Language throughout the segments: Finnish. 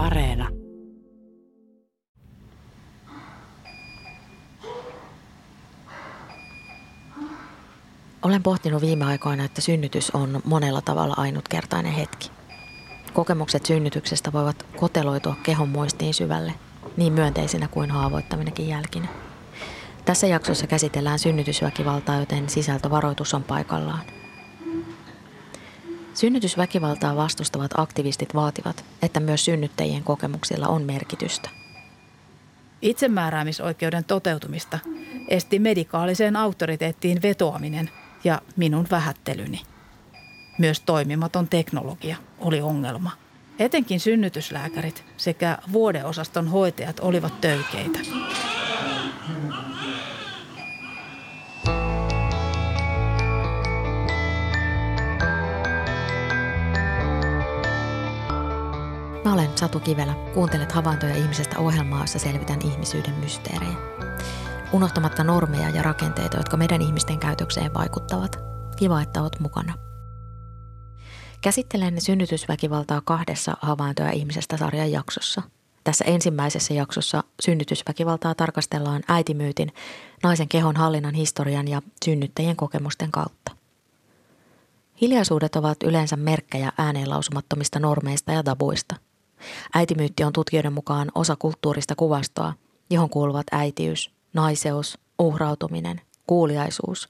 Areena. Olen pohtinut viime aikoina, että synnytys on monella tavalla ainutkertainen hetki. Kokemukset synnytyksestä voivat koteloitua kehon muistiin syvälle, niin myönteisinä kuin haavoittaminakin jälkinä. Tässä jaksossa käsitellään synnytysväkivaltaa, joten sisältövaroitus on paikallaan. Synnytysväkivaltaa vastustavat aktivistit vaativat, että myös synnyttäjien kokemuksilla on merkitystä. Itsemääräämisoikeuden toteutumista esti medikaaliseen auktoriteettiin vetoaminen ja minun vähättelyni. Myös toimimaton teknologia oli ongelma. Etenkin synnytyslääkärit sekä vuodeosaston hoitajat olivat töykeitä. Mä olen Satu Kivelä. Kuuntelet havaintoja ihmisestä ohjelmaa, jossa selvitän ihmisyyden mysteerejä. Unohtamatta normeja ja rakenteita, jotka meidän ihmisten käytökseen vaikuttavat. Kiva, että oot mukana. Käsittelen synnytysväkivaltaa kahdessa havaintoja ihmisestä sarjan jaksossa. Tässä ensimmäisessä jaksossa synnytysväkivaltaa tarkastellaan äitimyytin, naisen kehon hallinnan historian ja synnyttäjien kokemusten kautta. Hiljaisuudet ovat yleensä merkkejä ääneen lausumattomista normeista ja tabuista – Äitimyytti on tutkijoiden mukaan osa kulttuurista kuvastoa, johon kuuluvat äitiys, naiseus, uhrautuminen, kuuliaisuus,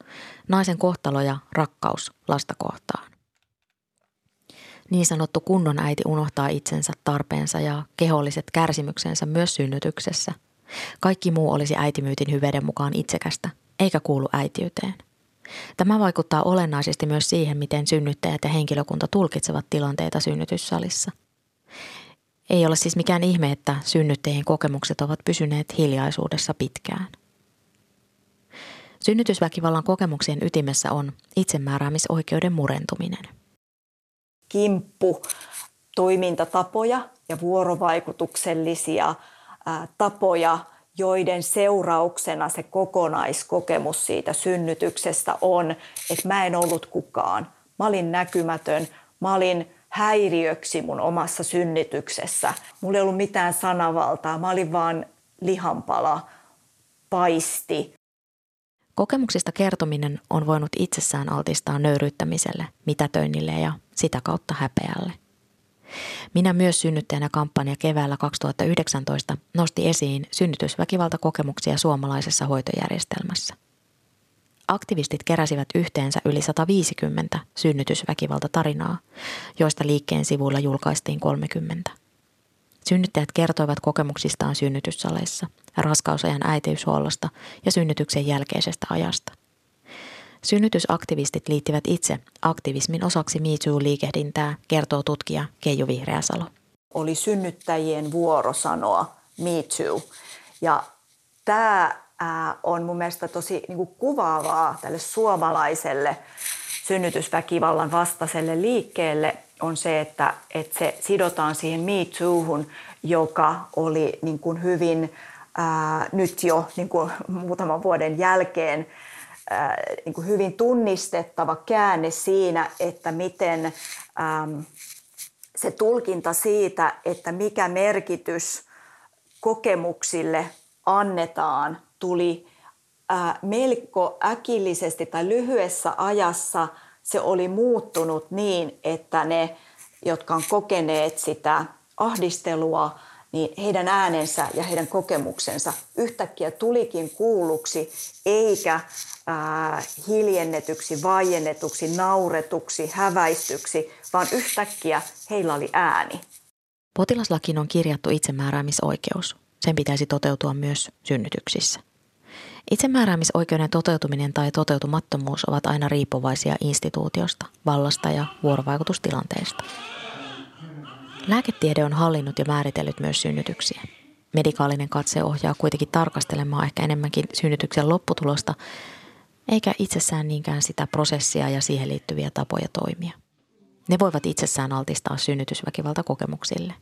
naisen kohtalo ja rakkaus lasta kohtaan. Niin sanottu kunnon äiti unohtaa itsensä, tarpeensa ja keholliset kärsimyksensä myös synnytyksessä. Kaikki muu olisi äitimyytin hyveiden mukaan itsekästä, eikä kuulu äitiyteen. Tämä vaikuttaa olennaisesti myös siihen, miten synnyttäjät ja henkilökunta tulkitsevat tilanteita synnytyssalissa. Ei ole siis mikään ihme, että synnyttäjien kokemukset ovat pysyneet hiljaisuudessa pitkään. Synnytysväkivallan kokemuksien ytimessä on itsemääräämisoikeuden murentuminen. Kimppu, toimintatapoja ja vuorovaikutuksellisia tapoja, joiden seurauksena se kokonaiskokemus siitä synnytyksestä on, että mä en ollut kukaan. Mä olin näkymätön, mä olin häiriöksi mun omassa synnytyksessä. Mulla ei ollut mitään sanavaltaa, mä olin vaan lihanpala, paisti. Kokemuksista kertominen on voinut itsessään altistaa nöyryyttämiselle, mitätöinnille ja sitä kautta häpeälle. Minä myös synnyttäjänä kampanja keväällä 2019 nosti esiin synnytysväkivaltakokemuksia suomalaisessa hoitojärjestelmässä – aktivistit keräsivät yhteensä yli 150 synnytysväkivaltatarinaa, joista liikkeen sivuilla julkaistiin 30. Synnyttäjät kertoivat kokemuksistaan synnytyssaleissa, raskausajan äitiyshuollosta ja synnytyksen jälkeisestä ajasta. Synnytysaktivistit liittivät itse aktivismin osaksi Me liikehdintää kertoo tutkija Keiju Vihreäsalo. Oli synnyttäjien vuoro sanoa Me Too. Ja tämä on mun mielestä tosi niin kuin kuvaavaa tälle suomalaiselle synnytysväkivallan vastaiselle liikkeelle on se, että, että se sidotaan siihen Me Toohun, joka oli niin kuin hyvin ää, nyt jo niin kuin muutaman vuoden jälkeen ää, niin kuin hyvin tunnistettava käänne siinä, että miten ää, se tulkinta siitä, että mikä merkitys kokemuksille annetaan – tuli ää, melko äkillisesti tai lyhyessä ajassa se oli muuttunut niin, että ne, jotka on kokeneet sitä ahdistelua, niin heidän äänensä ja heidän kokemuksensa yhtäkkiä tulikin kuulluksi, eikä ää, hiljennetyksi, vaiennetuksi, nauretuksi, häväistyksi, vaan yhtäkkiä heillä oli ääni. Potilaslakiin on kirjattu itsemääräämisoikeus. Sen pitäisi toteutua myös synnytyksissä. Itsemääräämisoikeuden toteutuminen tai toteutumattomuus ovat aina riippuvaisia instituutiosta, vallasta ja vuorovaikutustilanteesta. Lääketiede on hallinnut ja määritellyt myös synnytyksiä. Medikaalinen katse ohjaa kuitenkin tarkastelemaan ehkä enemmänkin synnytyksen lopputulosta, eikä itsessään niinkään sitä prosessia ja siihen liittyviä tapoja toimia. Ne voivat itsessään altistaa synnytysväkivaltakokemuksille.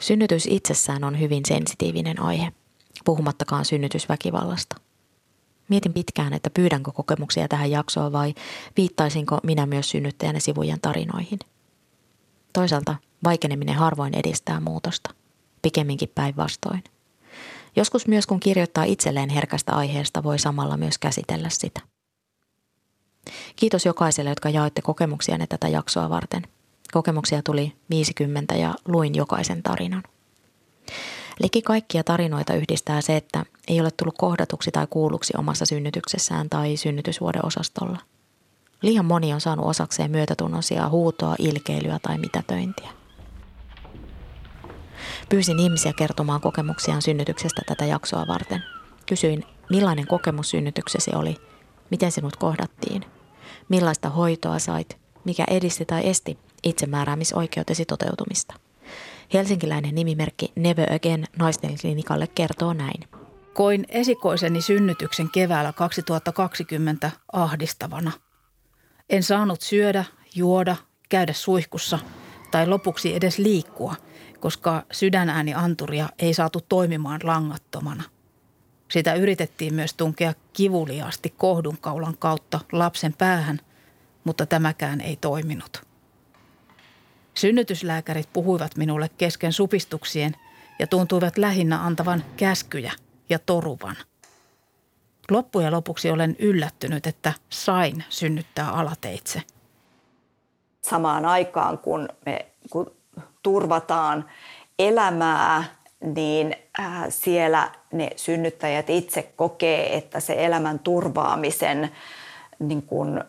Synnytys itsessään on hyvin sensitiivinen aihe – puhumattakaan synnytysväkivallasta. Mietin pitkään, että pyydänkö kokemuksia tähän jaksoon vai viittaisinko minä myös synnyttäjänä sivujen tarinoihin. Toisaalta Vaikeneminen harvoin edistää muutosta, pikemminkin päinvastoin. Joskus myös kun kirjoittaa itselleen herkästä aiheesta, voi samalla myös käsitellä sitä. Kiitos jokaiselle, jotka jaoitte kokemuksianne tätä jaksoa varten. Kokemuksia tuli 50 ja luin jokaisen tarinan. Liki kaikkia tarinoita yhdistää se, että ei ole tullut kohdatuksi tai kuulluksi omassa synnytyksessään tai synnytysvuoden osastolla. Liian moni on saanut osakseen myötätunnon huutoa, ilkeilyä tai mitätöintiä. Pyysin ihmisiä kertomaan kokemuksiaan synnytyksestä tätä jaksoa varten. Kysyin, millainen kokemus synnytyksesi oli, miten sinut kohdattiin, millaista hoitoa sait, mikä edisti tai esti itsemääräämisoikeutesi toteutumista. Helsinkiläinen nimimerkki Never Again naisten klinikalle kertoo näin. Koin esikoiseni synnytyksen keväällä 2020 ahdistavana. En saanut syödä, juoda, käydä suihkussa tai lopuksi edes liikkua – koska sydänääni anturia ei saatu toimimaan langattomana. Sitä yritettiin myös tunkea kivuliaasti kohdunkaulan kautta lapsen päähän, mutta tämäkään ei toiminut. Synnytyslääkärit puhuivat minulle kesken supistuksien ja tuntuivat lähinnä antavan käskyjä ja toruvan. Loppujen lopuksi olen yllättynyt, että sain synnyttää alateitse. Samaan aikaan, kun me kun turvataan elämää, niin äh, siellä ne synnyttäjät itse kokee, että se elämän turvaamisen niin kun,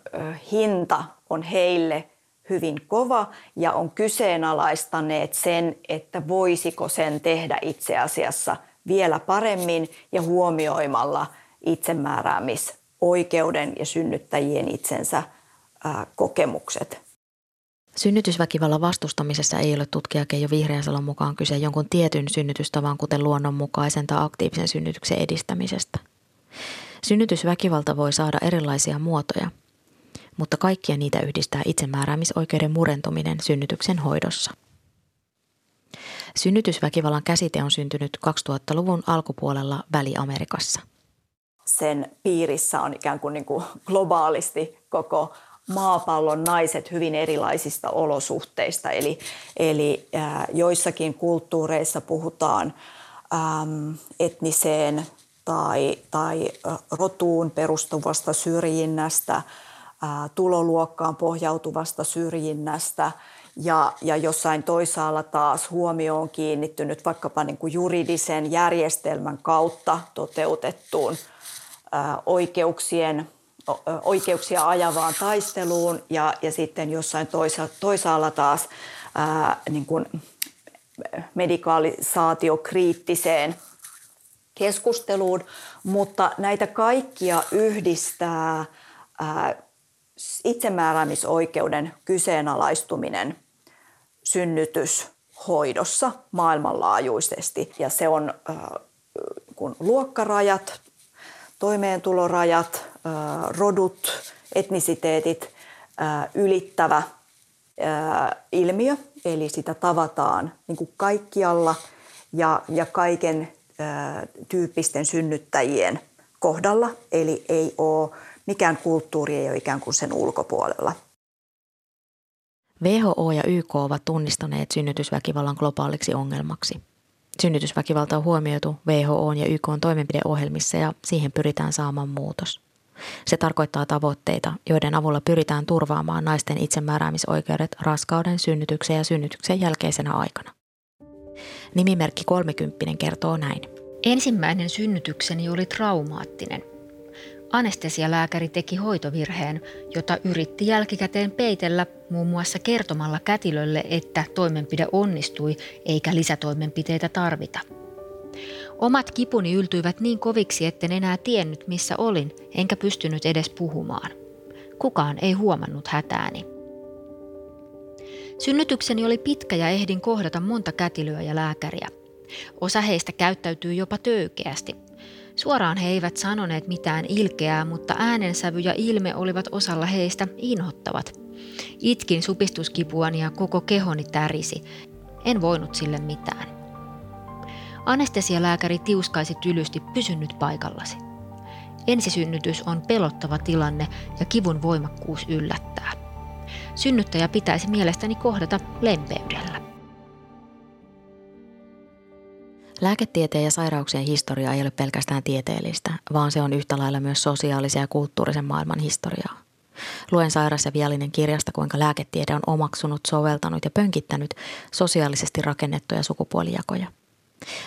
hinta on heille hyvin kova ja on kyseenalaistaneet sen, että voisiko sen tehdä itse asiassa vielä paremmin ja huomioimalla itsemääräämisoikeuden ja synnyttäjien itsensä kokemukset. Synnytysväkivallan vastustamisessa ei ole tutkija Keijo Vihreäsalon mukaan kyse jonkun tietyn synnytystavan, kuten luonnonmukaisen tai aktiivisen synnytyksen edistämisestä. Synnytysväkivalta voi saada erilaisia muotoja, mutta kaikkia niitä yhdistää itsemääräämisoikeuden murentuminen synnytyksen hoidossa. Synnytysväkivallan käsite on syntynyt 2000-luvun alkupuolella Väli-Amerikassa. Sen piirissä on ikään kuin, niin kuin globaalisti koko maapallon naiset hyvin erilaisista olosuhteista. Eli, eli äh, joissakin kulttuureissa puhutaan ähm, etniseen tai, tai rotuun perustuvasta syrjinnästä, äh, tuloluokkaan pohjautuvasta syrjinnästä ja, ja jossain toisaalla taas huomio on kiinnittynyt vaikkapa niin kuin juridisen järjestelmän kautta toteutettuun äh, oikeuksien oikeuksia ajavaan taisteluun ja, ja sitten jossain toisa, toisaalla taas ää, niin kuin medikaalisaatiokriittiseen keskusteluun, mutta näitä kaikkia yhdistää ää, itsemääräämisoikeuden kyseenalaistuminen synnytyshoidossa maailmanlaajuisesti. Ja se on ää, kun luokkarajat, toimeentulorajat, rodut, etnisiteetit ylittävä ilmiö, eli sitä tavataan niin kuin kaikkialla ja, ja kaiken tyyppisten synnyttäjien kohdalla, eli ei ole, mikään kulttuuri ei ole ikään kuin sen ulkopuolella. WHO ja YK ovat tunnistaneet synnytysväkivallan globaaliksi ongelmaksi. Synnytysväkivalta on huomioitu WHO ja YK toimenpideohjelmissa ja siihen pyritään saamaan muutos. Se tarkoittaa tavoitteita, joiden avulla pyritään turvaamaan naisten itsemääräämisoikeudet raskauden, synnytyksen ja synnytyksen jälkeisenä aikana. Nimimerkki 30 kertoo näin. Ensimmäinen synnytykseni oli traumaattinen. Anestesialääkäri teki hoitovirheen, jota yritti jälkikäteen peitellä muun muassa kertomalla kätilölle, että toimenpide onnistui eikä lisätoimenpiteitä tarvita – Omat kipuni yltyivät niin koviksi, etten enää tiennyt, missä olin, enkä pystynyt edes puhumaan. Kukaan ei huomannut hätääni. Synnytykseni oli pitkä ja ehdin kohdata monta kätilöä ja lääkäriä. Osa heistä käyttäytyy jopa töykeästi. Suoraan he eivät sanoneet mitään ilkeää, mutta äänensävy ja ilme olivat osalla heistä inhottavat. Itkin supistuskipuani ja koko kehoni tärisi. En voinut sille mitään. Anestesialääkäri tiuskaisi tylysti pysynyt paikallasi. Ensisynnytys on pelottava tilanne ja kivun voimakkuus yllättää. Synnyttäjä pitäisi mielestäni kohdata lempeydellä. Lääketieteen ja sairauksien historia ei ole pelkästään tieteellistä, vaan se on yhtä lailla myös sosiaalisen ja kulttuurisen maailman historiaa. Luen sairas ja viallinen kirjasta, kuinka lääketiede on omaksunut, soveltanut ja pönkittänyt sosiaalisesti rakennettuja sukupuolijakoja.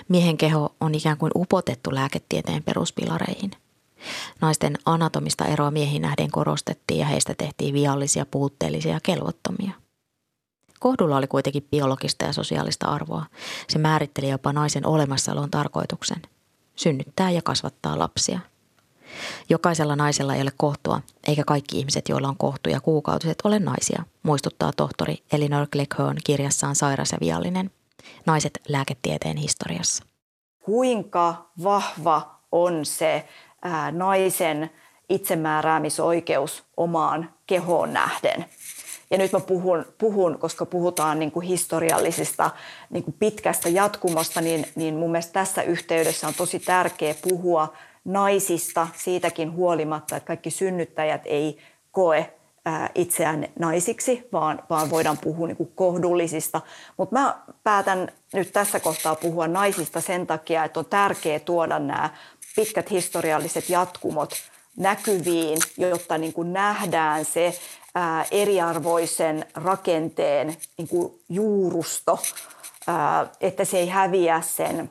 Miehen keho on ikään kuin upotettu lääketieteen peruspilareihin. Naisten anatomista eroa miehiin nähden korostettiin ja heistä tehtiin viallisia, puutteellisia ja kelvottomia. Kohdulla oli kuitenkin biologista ja sosiaalista arvoa. Se määritteli jopa naisen olemassaolon tarkoituksen. Synnyttää ja kasvattaa lapsia. Jokaisella naisella ei ole kohtua, eikä kaikki ihmiset, joilla on kohtuja kuukautiset, ole naisia, muistuttaa tohtori Elinor Gleckhorn kirjassaan Sairas ja viallinen. Naiset lääketieteen historiassa. Kuinka vahva on se ää, naisen itsemääräämisoikeus omaan kehoon nähden? Ja nyt mä puhun, puhun koska puhutaan niin kuin historiallisista niin kuin pitkästä jatkumosta, niin, niin mun mielestä tässä yhteydessä on tosi tärkeä puhua naisista siitäkin huolimatta, että kaikki synnyttäjät ei koe itseään naisiksi, vaan, vaan voidaan puhua niin kuin kohdullisista. Mutta mä päätän nyt tässä kohtaa puhua naisista sen takia, että on tärkeää tuoda nämä pitkät historialliset jatkumot näkyviin, jotta niin kuin nähdään se ää, eriarvoisen rakenteen niin kuin juurusto, ää, että se ei häviä sen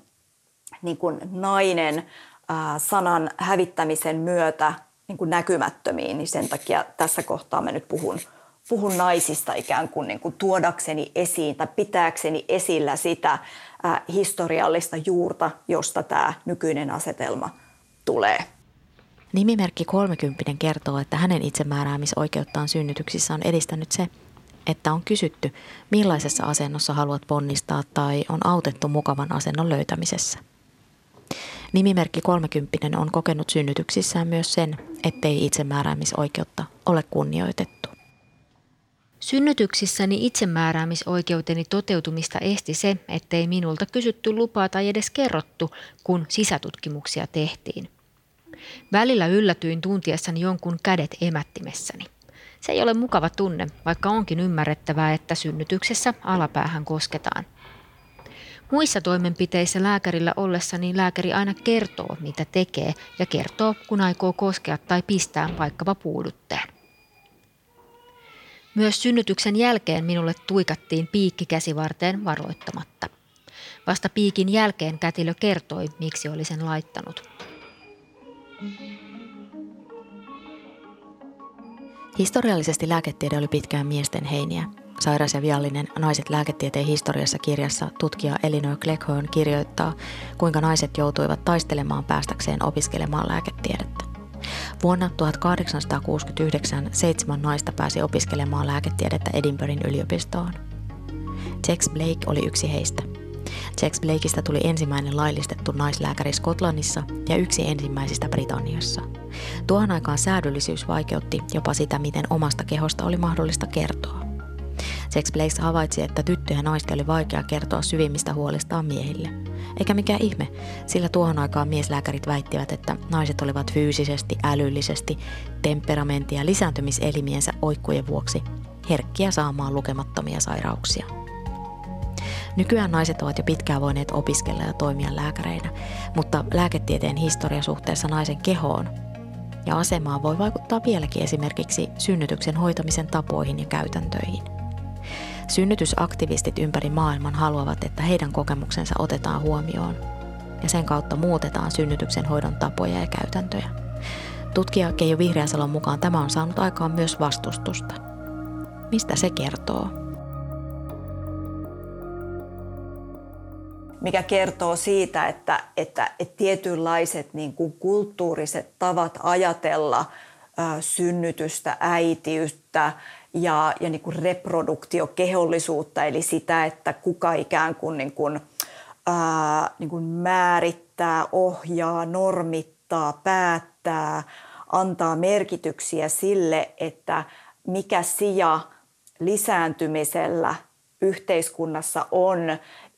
niin kuin nainen ää, sanan hävittämisen myötä niin kuin näkymättömiin, niin sen takia tässä kohtaa mä nyt puhun, puhun naisista ikään kuin, niin kuin tuodakseni esiin tai pitääkseni esillä sitä ää, historiallista juurta, josta tämä nykyinen asetelma tulee. Nimimerkki 30 kertoo, että hänen itsemääräämisoikeuttaan synnytyksissä on edistänyt se, että on kysytty, millaisessa asennossa haluat ponnistaa tai on autettu mukavan asennon löytämisessä. Nimimerkki 30 on kokenut synnytyksissään myös sen, ettei itsemääräämisoikeutta ole kunnioitettu. Synnytyksissäni itsemääräämisoikeuteni toteutumista esti se, ettei minulta kysytty lupaa tai edes kerrottu, kun sisätutkimuksia tehtiin. Välillä yllätyin tuntiessani jonkun kädet emättimessäni. Se ei ole mukava tunne, vaikka onkin ymmärrettävää, että synnytyksessä alapäähän kosketaan – Muissa toimenpiteissä lääkärillä ollessani lääkäri aina kertoo, mitä tekee ja kertoo, kun aikoo koskea tai pistää vaikkapa puudutteen. Myös synnytyksen jälkeen minulle tuikattiin piikki käsivarteen varoittamatta. Vasta piikin jälkeen kätilö kertoi, miksi oli sen laittanut. Historiallisesti lääketiede oli pitkään miesten heiniä, Sairas ja viallinen Naiset lääketieteen historiassa kirjassa tutkija Elinor Gleckhorn kirjoittaa, kuinka naiset joutuivat taistelemaan päästäkseen opiskelemaan lääketiedettä. Vuonna 1869 seitsemän naista pääsi opiskelemaan lääketiedettä Edinburghin yliopistoon. Jax Blake oli yksi heistä. Jax Blakeista tuli ensimmäinen laillistettu naislääkäri Skotlannissa ja yksi ensimmäisistä Britanniassa. Tuohon aikaan säädöllisyys vaikeutti jopa sitä, miten omasta kehosta oli mahdollista kertoa. Sex Blaze havaitsi, että tyttö ja naisten oli vaikea kertoa syvimmistä huolistaan miehille. Eikä mikä ihme, sillä tuohon aikaan mieslääkärit väittivät, että naiset olivat fyysisesti, älyllisesti, temperamentti- ja lisääntymiselimiensä oikkujen vuoksi herkkiä saamaan lukemattomia sairauksia. Nykyään naiset ovat jo pitkään voineet opiskella ja toimia lääkäreinä, mutta lääketieteen historia suhteessa naisen kehoon ja asemaan voi vaikuttaa vieläkin esimerkiksi synnytyksen hoitamisen tapoihin ja käytäntöihin – Synnytysaktivistit ympäri maailman haluavat, että heidän kokemuksensa otetaan huomioon ja sen kautta muutetaan synnytyksen hoidon tapoja ja käytäntöjä. Tutkija Keijo Vihreäsalon mukaan tämä on saanut aikaan myös vastustusta. Mistä se kertoo? Mikä kertoo siitä, että, että, että tietynlaiset niin kuin kulttuuriset tavat ajatella ä, synnytystä, äitiyttä, ja, ja niin kuin reproduktiokehollisuutta, eli sitä, että kuka ikään kuin, niin kuin, ää, niin kuin määrittää, ohjaa, normittaa, päättää, antaa merkityksiä sille, että mikä sija lisääntymisellä yhteiskunnassa on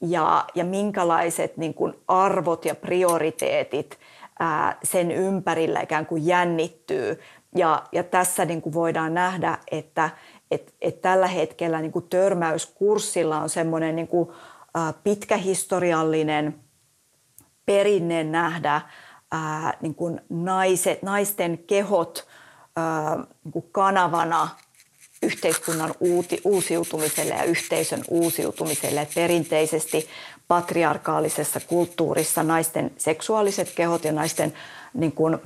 ja, ja minkälaiset niin kuin arvot ja prioriteetit ää, sen ympärillä ikään kuin jännittyy. Ja, ja tässä niin kuin voidaan nähdä, että et, et tällä hetkellä niin kuin törmäyskurssilla on semmoinen niin kuin, pitkä historiallinen perinne nähdä ää, niin kuin naiset, naisten kehot ää, niin kuin kanavana yhteiskunnan uuti, uusiutumiselle ja yhteisön uusiutumiselle. Perinteisesti patriarkaalisessa kulttuurissa naisten seksuaaliset kehot ja naisten niin kuin,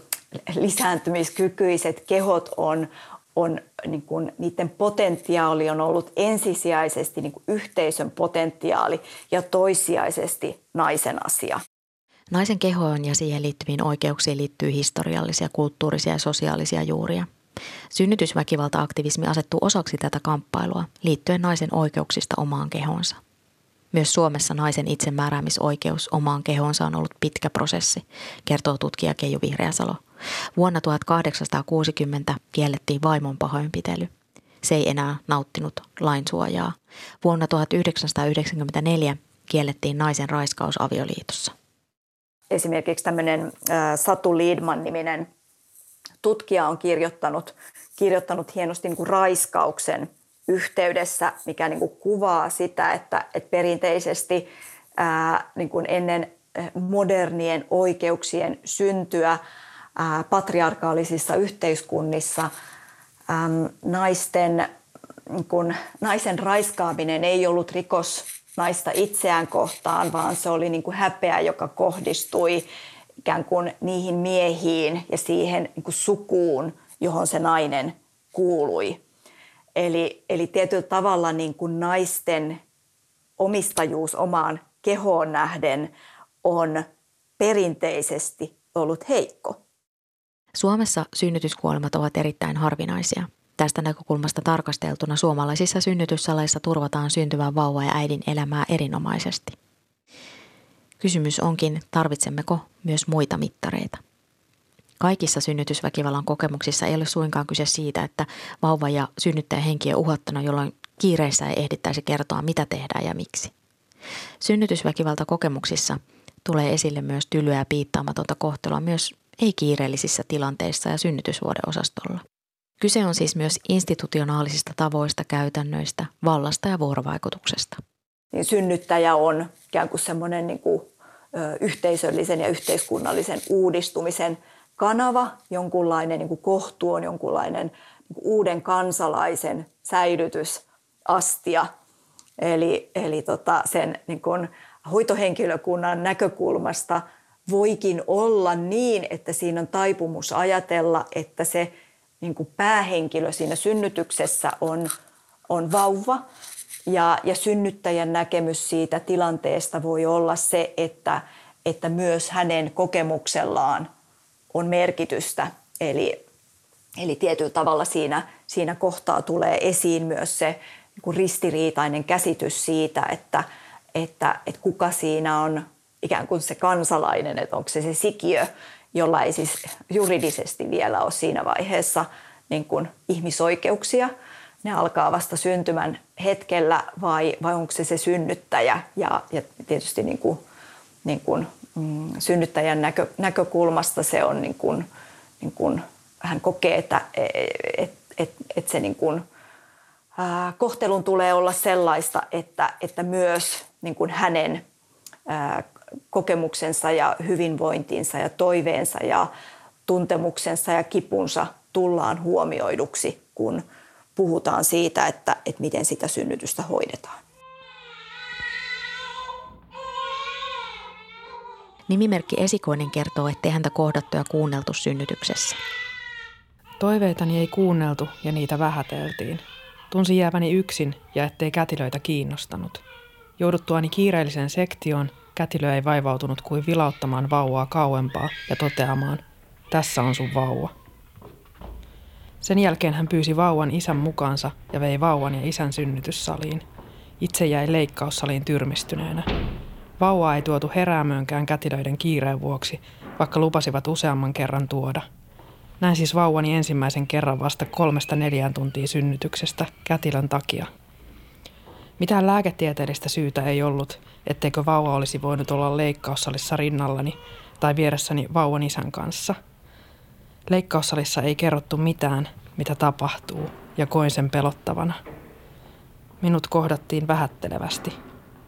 lisääntymiskykyiset kehot on, on niin kuin, niiden potentiaali on ollut ensisijaisesti niin kuin yhteisön potentiaali ja toissijaisesti naisen asia. Naisen kehoon ja siihen liittyviin oikeuksiin liittyy historiallisia, kulttuurisia ja sosiaalisia juuria. Synnytysväkivalta-aktivismi asettuu osaksi tätä kamppailua liittyen naisen oikeuksista omaan kehonsa. Myös Suomessa naisen itsemääräämisoikeus omaan kehonsa on ollut pitkä prosessi, kertoo tutkija Keijo Vihreäsalo. Vuonna 1860 kiellettiin vaimon pahoinpitely. Se ei enää nauttinut lainsuojaa. Vuonna 1994 kiellettiin naisen raiskaus avioliitossa. Esimerkiksi tämmöinen Satu Liedman-niminen tutkija on kirjoittanut, kirjoittanut hienosti niin kuin raiskauksen yhteydessä, mikä niin kuin kuvaa sitä, että, että perinteisesti ää, niin kuin ennen modernien oikeuksien syntyä ää, patriarkaalisissa yhteiskunnissa ää, naisten, niin kuin, naisen raiskaaminen ei ollut rikos naista itseään kohtaan, vaan se oli niin kuin häpeä, joka kohdistui ikään kuin niihin miehiin ja siihen niin kuin sukuun, johon se nainen kuului. Eli, eli tietyllä tavalla niin kuin naisten omistajuus omaan kehoon nähden on perinteisesti ollut heikko. Suomessa synnytyskuolemat ovat erittäin harvinaisia. Tästä näkökulmasta tarkasteltuna suomalaisissa synnytyssaleissa turvataan syntyvän vauva ja äidin elämää erinomaisesti. Kysymys onkin, tarvitsemmeko myös muita mittareita. Kaikissa synnytysväkivallan kokemuksissa ei ole suinkaan kyse siitä, että vauva ja synnyttäjä henki on uhattuna, jolloin kiireissä ei ehdittäisi kertoa, mitä tehdään ja miksi. Synnytysväkivalta kokemuksissa tulee esille myös tylyä ja piittaamatonta kohtelua myös ei-kiireellisissä tilanteissa ja synnytysvuodeosastolla. Kyse on siis myös institutionaalisista tavoista, käytännöistä, vallasta ja vuorovaikutuksesta. Niin synnyttäjä on ikään kuin semmoinen niin kuin, yhteisöllisen ja yhteiskunnallisen uudistumisen kanava, jonkunlainen niin kuin kohtuun, jonkunlainen niin kuin uuden kansalaisen säilytysastia. Eli, eli tota sen niin kuin hoitohenkilökunnan näkökulmasta voikin olla niin, että siinä on taipumus ajatella, että se niin kuin päähenkilö siinä synnytyksessä on, on vauva ja, ja synnyttäjän näkemys siitä tilanteesta voi olla se, että, että myös hänen kokemuksellaan on merkitystä. Eli, eli tietyllä tavalla siinä, siinä kohtaa tulee esiin myös se niin ristiriitainen käsitys siitä, että, että, että kuka siinä on ikään kuin se kansalainen, että onko se se sikiö, jolla ei siis juridisesti vielä ole siinä vaiheessa niin kuin ihmisoikeuksia. Ne alkaa vasta syntymän hetkellä vai, vai onko se se synnyttäjä? Ja, ja tietysti niin kuin, niin kuin, mm, synnyttäjän näkö, näkökulmasta se on niin kuin, niin kuin, hän kokee, että et, et, et se niin kuin, ää, kohtelun tulee olla sellaista, että, että myös niin kuin hänen ää, kokemuksensa ja hyvinvointinsa ja toiveensa ja tuntemuksensa ja kipunsa tullaan huomioiduksi, kun puhutaan siitä, että, että miten sitä synnytystä hoidetaan. Nimimerkki Esikoinen kertoo, ettei häntä kohdattu ja kuunneltu synnytyksessä. Toiveitani ei kuunneltu ja niitä vähäteltiin. Tunsin jääväni yksin ja ettei kätilöitä kiinnostanut. Jouduttuani kiireelliseen sektioon, kätilö ei vaivautunut kuin vilauttamaan vauvaa kauempaa ja toteamaan, tässä on sun vauva. Sen jälkeen hän pyysi vauvan isän mukaansa ja vei vauvan ja isän synnytyssaliin. Itse jäi leikkaussaliin tyrmistyneenä. Vauva ei tuotu heräämöönkään kätilöiden kiireen vuoksi, vaikka lupasivat useamman kerran tuoda. Näin siis vauvani ensimmäisen kerran vasta kolmesta neljään tuntia synnytyksestä kätilön takia. Mitään lääketieteellistä syytä ei ollut, etteikö vauva olisi voinut olla leikkaussalissa rinnallani tai vieressäni vauvan isän kanssa. Leikkaussalissa ei kerrottu mitään, mitä tapahtuu, ja koin sen pelottavana. Minut kohdattiin vähättelevästi.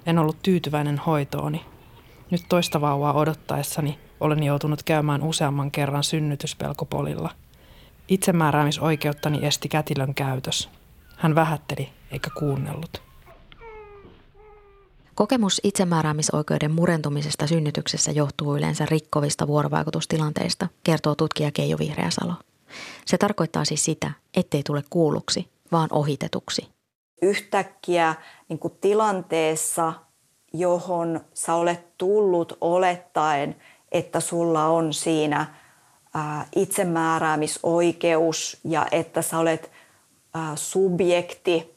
En ollut tyytyväinen hoitooni. Nyt toista vauvaa odottaessani olen joutunut käymään useamman kerran synnytyspelkopolilla. Itsemääräämisoikeuttani esti kätilön käytös. Hän vähätteli eikä kuunnellut. Kokemus itsemääräämisoikeuden murentumisesta synnytyksessä johtuu yleensä rikkovista vuorovaikutustilanteista, kertoo tutkija Keijo Vihreäsalo. Se tarkoittaa siis sitä, ettei tule kuulluksi, vaan ohitetuksi. Yhtäkkiä niin kuin tilanteessa, johon sä olet tullut olettaen, että sulla on siinä itsemääräämisoikeus ja että sä olet subjekti,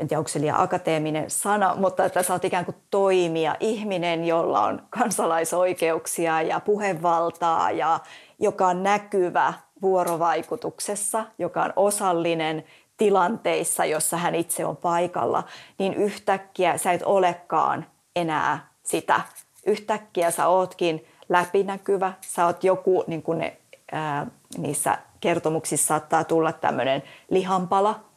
en tiedä onko se liian akateeminen sana, mutta että sä oot ikään kuin toimija, ihminen, jolla on kansalaisoikeuksia ja puhevaltaa ja joka on näkyvä vuorovaikutuksessa, joka on osallinen tilanteissa, jossa hän itse on paikalla, niin yhtäkkiä sä et olekaan enää sitä. Yhtäkkiä sä ootkin läpinäkyvä, sä oot joku, niin kuin ne, ää, niissä kertomuksissa saattaa tulla tämmöinen lihanpala,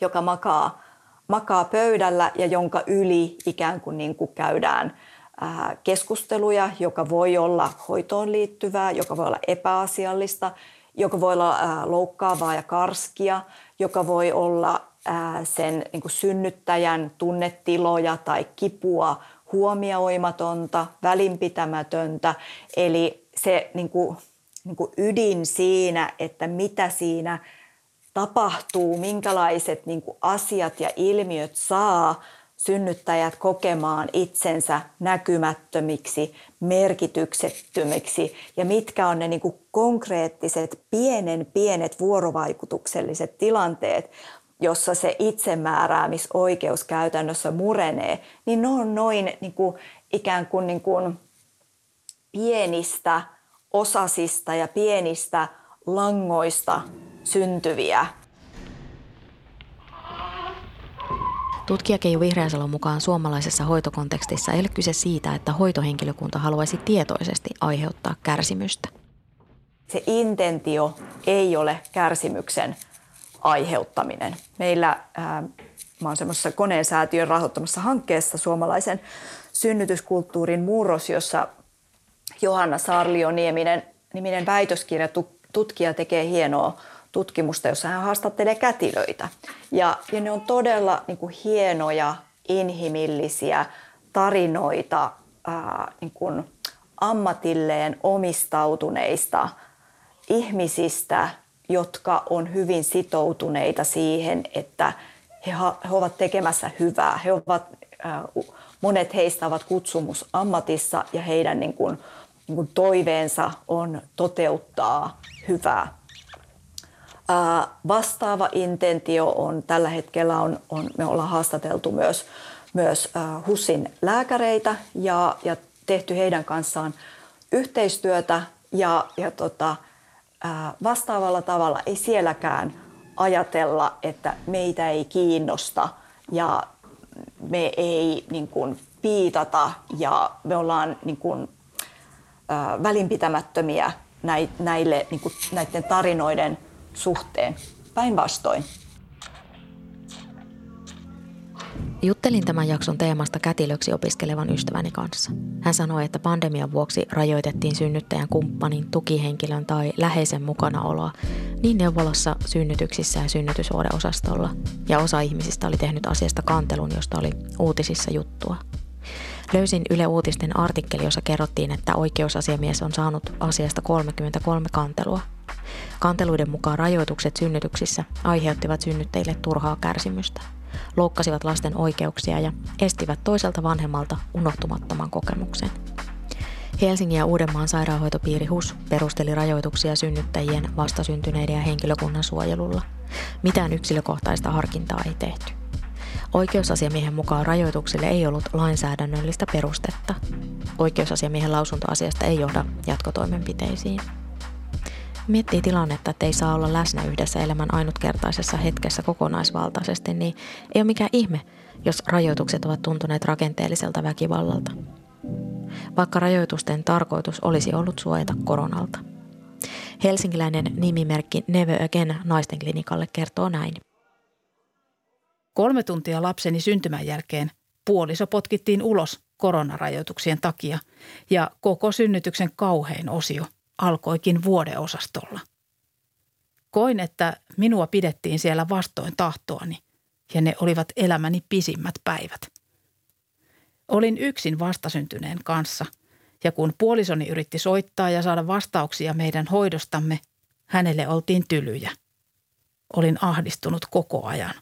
joka makaa, makaa pöydällä ja jonka yli ikään kuin, niin kuin käydään ää, keskusteluja, joka voi olla hoitoon liittyvää, joka voi olla epäasiallista, joka voi olla ää, loukkaavaa ja karskia, joka voi olla ää, sen niin kuin synnyttäjän tunnetiloja tai kipua huomioimatonta, välinpitämätöntä. Eli se niin kuin, niin kuin ydin siinä, että mitä siinä tapahtuu, minkälaiset niin kuin asiat ja ilmiöt saa synnyttäjät kokemaan itsensä näkymättömiksi, merkityksettömiksi ja mitkä on ne niin kuin konkreettiset pienen pienet vuorovaikutukselliset tilanteet, jossa se itsemääräämisoikeus käytännössä murenee, niin ne on noin niin kuin, ikään kuin, niin kuin pienistä osasista ja pienistä langoista syntyviä. Tutkija Keijo Vihreäsalon mukaan suomalaisessa hoitokontekstissa ei ole kyse siitä, että hoitohenkilökunta haluaisi tietoisesti aiheuttaa kärsimystä. Se intentio ei ole kärsimyksen aiheuttaminen. Meillä, ää, mä olen semmoisessa koneensäätiön rahoittamassa hankkeessa suomalaisen synnytyskulttuurin murros, jossa Johanna Sarlio-nieminen niminen väitöskirja tutkija tekee hienoa tutkimusta, jossa hän haastattelee kätilöitä. Ja, ja ne on todella niin kuin hienoja, inhimillisiä tarinoita ää, niin kuin ammatilleen omistautuneista ihmisistä, jotka on hyvin sitoutuneita siihen, että he, he ovat tekemässä hyvää. He ovat, monet heistä ovat kutsumus ammatissa ja heidän niin kuin, niin kuin toiveensa on toteuttaa hyvää. Vastaava intentio on tällä hetkellä, on, on, me ollaan haastateltu myös, myös HUSin lääkäreitä ja, ja tehty heidän kanssaan yhteistyötä ja, ja tota, vastaavalla tavalla ei sielläkään ajatella, että meitä ei kiinnosta ja me ei niin kuin, piitata ja me ollaan niin kuin, välinpitämättömiä näille, niin kuin, näiden tarinoiden suhteen. Päinvastoin. Juttelin tämän jakson teemasta kätilöksi opiskelevan ystäväni kanssa. Hän sanoi, että pandemian vuoksi rajoitettiin synnyttäjän kumppanin, tukihenkilön tai läheisen mukanaoloa niin neuvolassa, synnytyksissä ja synnytysvuodeosastolla. Ja osa ihmisistä oli tehnyt asiasta kantelun, josta oli uutisissa juttua. Löysin Yle Uutisten artikkeli, jossa kerrottiin, että oikeusasiamies on saanut asiasta 33 kantelua. Kanteluiden mukaan rajoitukset synnytyksissä aiheuttivat synnyttäjille turhaa kärsimystä – loukkasivat lasten oikeuksia ja estivät toiselta vanhemmalta unohtumattoman kokemuksen. Helsingin ja Uudenmaan sairaanhoitopiiri HUS perusteli rajoituksia synnyttäjien, vastasyntyneiden ja henkilökunnan suojelulla. Mitään yksilökohtaista harkintaa ei tehty. Oikeusasiamiehen mukaan rajoituksille ei ollut lainsäädännöllistä perustetta. Oikeusasiamiehen lausuntoasiasta ei johda jatkotoimenpiteisiin miettii tilannetta, että ei saa olla läsnä yhdessä elämän ainutkertaisessa hetkessä kokonaisvaltaisesti, niin ei ole mikään ihme, jos rajoitukset ovat tuntuneet rakenteelliselta väkivallalta. Vaikka rajoitusten tarkoitus olisi ollut suojata koronalta. Helsinkiläinen nimimerkki Never Again naisten klinikalle kertoo näin. Kolme tuntia lapseni syntymän jälkeen puoliso potkittiin ulos koronarajoituksien takia ja koko synnytyksen kauhein osio alkoikin vuodeosastolla. Koin, että minua pidettiin siellä vastoin tahtoani ja ne olivat elämäni pisimmät päivät. Olin yksin vastasyntyneen kanssa ja kun puolisoni yritti soittaa ja saada vastauksia meidän hoidostamme, hänelle oltiin tylyjä. Olin ahdistunut koko ajan.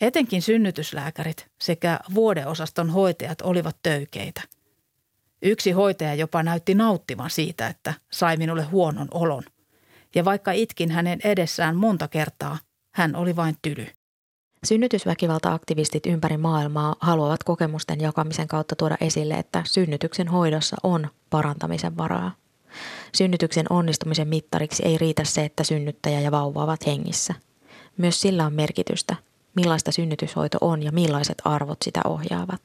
Etenkin synnytyslääkärit sekä vuodeosaston hoitajat olivat töykeitä. Yksi hoitaja jopa näytti nauttivan siitä, että sai minulle huonon olon. Ja vaikka itkin hänen edessään monta kertaa, hän oli vain tyly. Synnytysväkivalta-aktivistit ympäri maailmaa haluavat kokemusten jakamisen kautta tuoda esille, että synnytyksen hoidossa on parantamisen varaa. Synnytyksen onnistumisen mittariksi ei riitä se, että synnyttäjä ja vauva ovat hengissä. Myös sillä on merkitystä, millaista synnytyshoito on ja millaiset arvot sitä ohjaavat.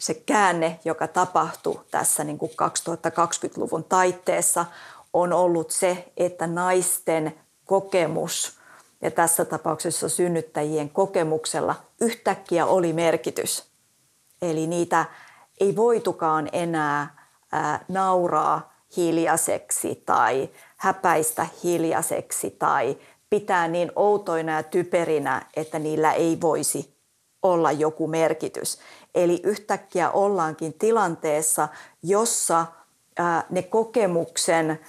Se käänne, joka tapahtui tässä niin kuin 2020-luvun taitteessa, on ollut se, että naisten kokemus ja tässä tapauksessa synnyttäjien kokemuksella yhtäkkiä oli merkitys. Eli niitä ei voitukaan enää ää, nauraa hiljaiseksi tai häpäistä hiljaiseksi tai pitää niin outoina ja typerinä, että niillä ei voisi olla joku merkitys. Eli yhtäkkiä ollaankin tilanteessa, jossa ne kokemuksen,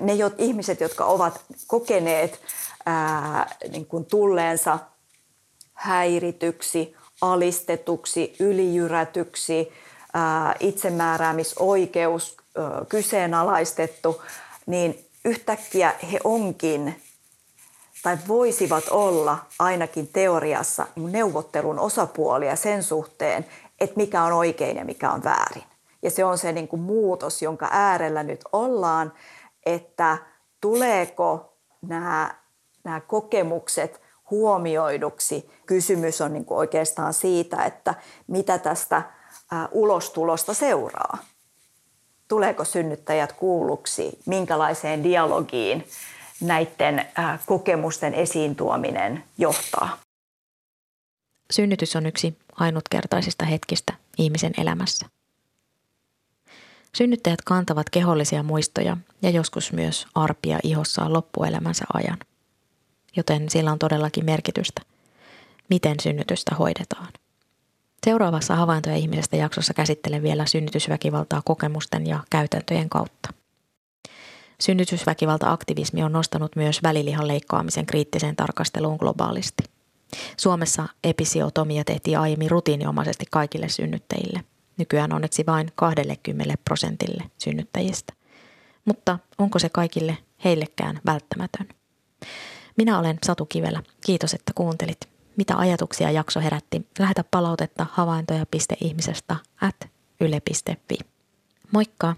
ne ihmiset, jotka ovat kokeneet niin kuin tulleensa häirityksi, alistetuksi, ylijyrätyksi, ää, itsemääräämisoikeus ää, kyseenalaistettu, niin yhtäkkiä he onkin tai voisivat olla ainakin teoriassa niin neuvottelun osapuolia sen suhteen, että mikä on oikein ja mikä on väärin. Ja se on se niin kuin muutos, jonka äärellä nyt ollaan, että tuleeko nämä, nämä kokemukset huomioiduksi. Kysymys on niin kuin oikeastaan siitä, että mitä tästä ulostulosta seuraa tuleeko synnyttäjät kuulluksi, minkälaiseen dialogiin näiden kokemusten esiin tuominen johtaa. Synnytys on yksi ainutkertaisista hetkistä ihmisen elämässä. Synnyttäjät kantavat kehollisia muistoja ja joskus myös arpia ihossaan loppuelämänsä ajan. Joten sillä on todellakin merkitystä, miten synnytystä hoidetaan. Seuraavassa havaintoja ihmisestä jaksossa käsittelen vielä synnytysväkivaltaa kokemusten ja käytäntöjen kautta. Synnytysväkivalta-aktivismi on nostanut myös välilihan leikkaamisen kriittiseen tarkasteluun globaalisti. Suomessa episiotomia tehtiin aiemmin rutiiniomaisesti kaikille synnyttäjille. Nykyään onneksi vain 20 prosentille synnyttäjistä. Mutta onko se kaikille heillekään välttämätön? Minä olen Satu Kivelä. Kiitos, että kuuntelit mitä ajatuksia jakso herätti, lähetä palautetta havaintoja.ihmisestä at yle.fi. Moikka!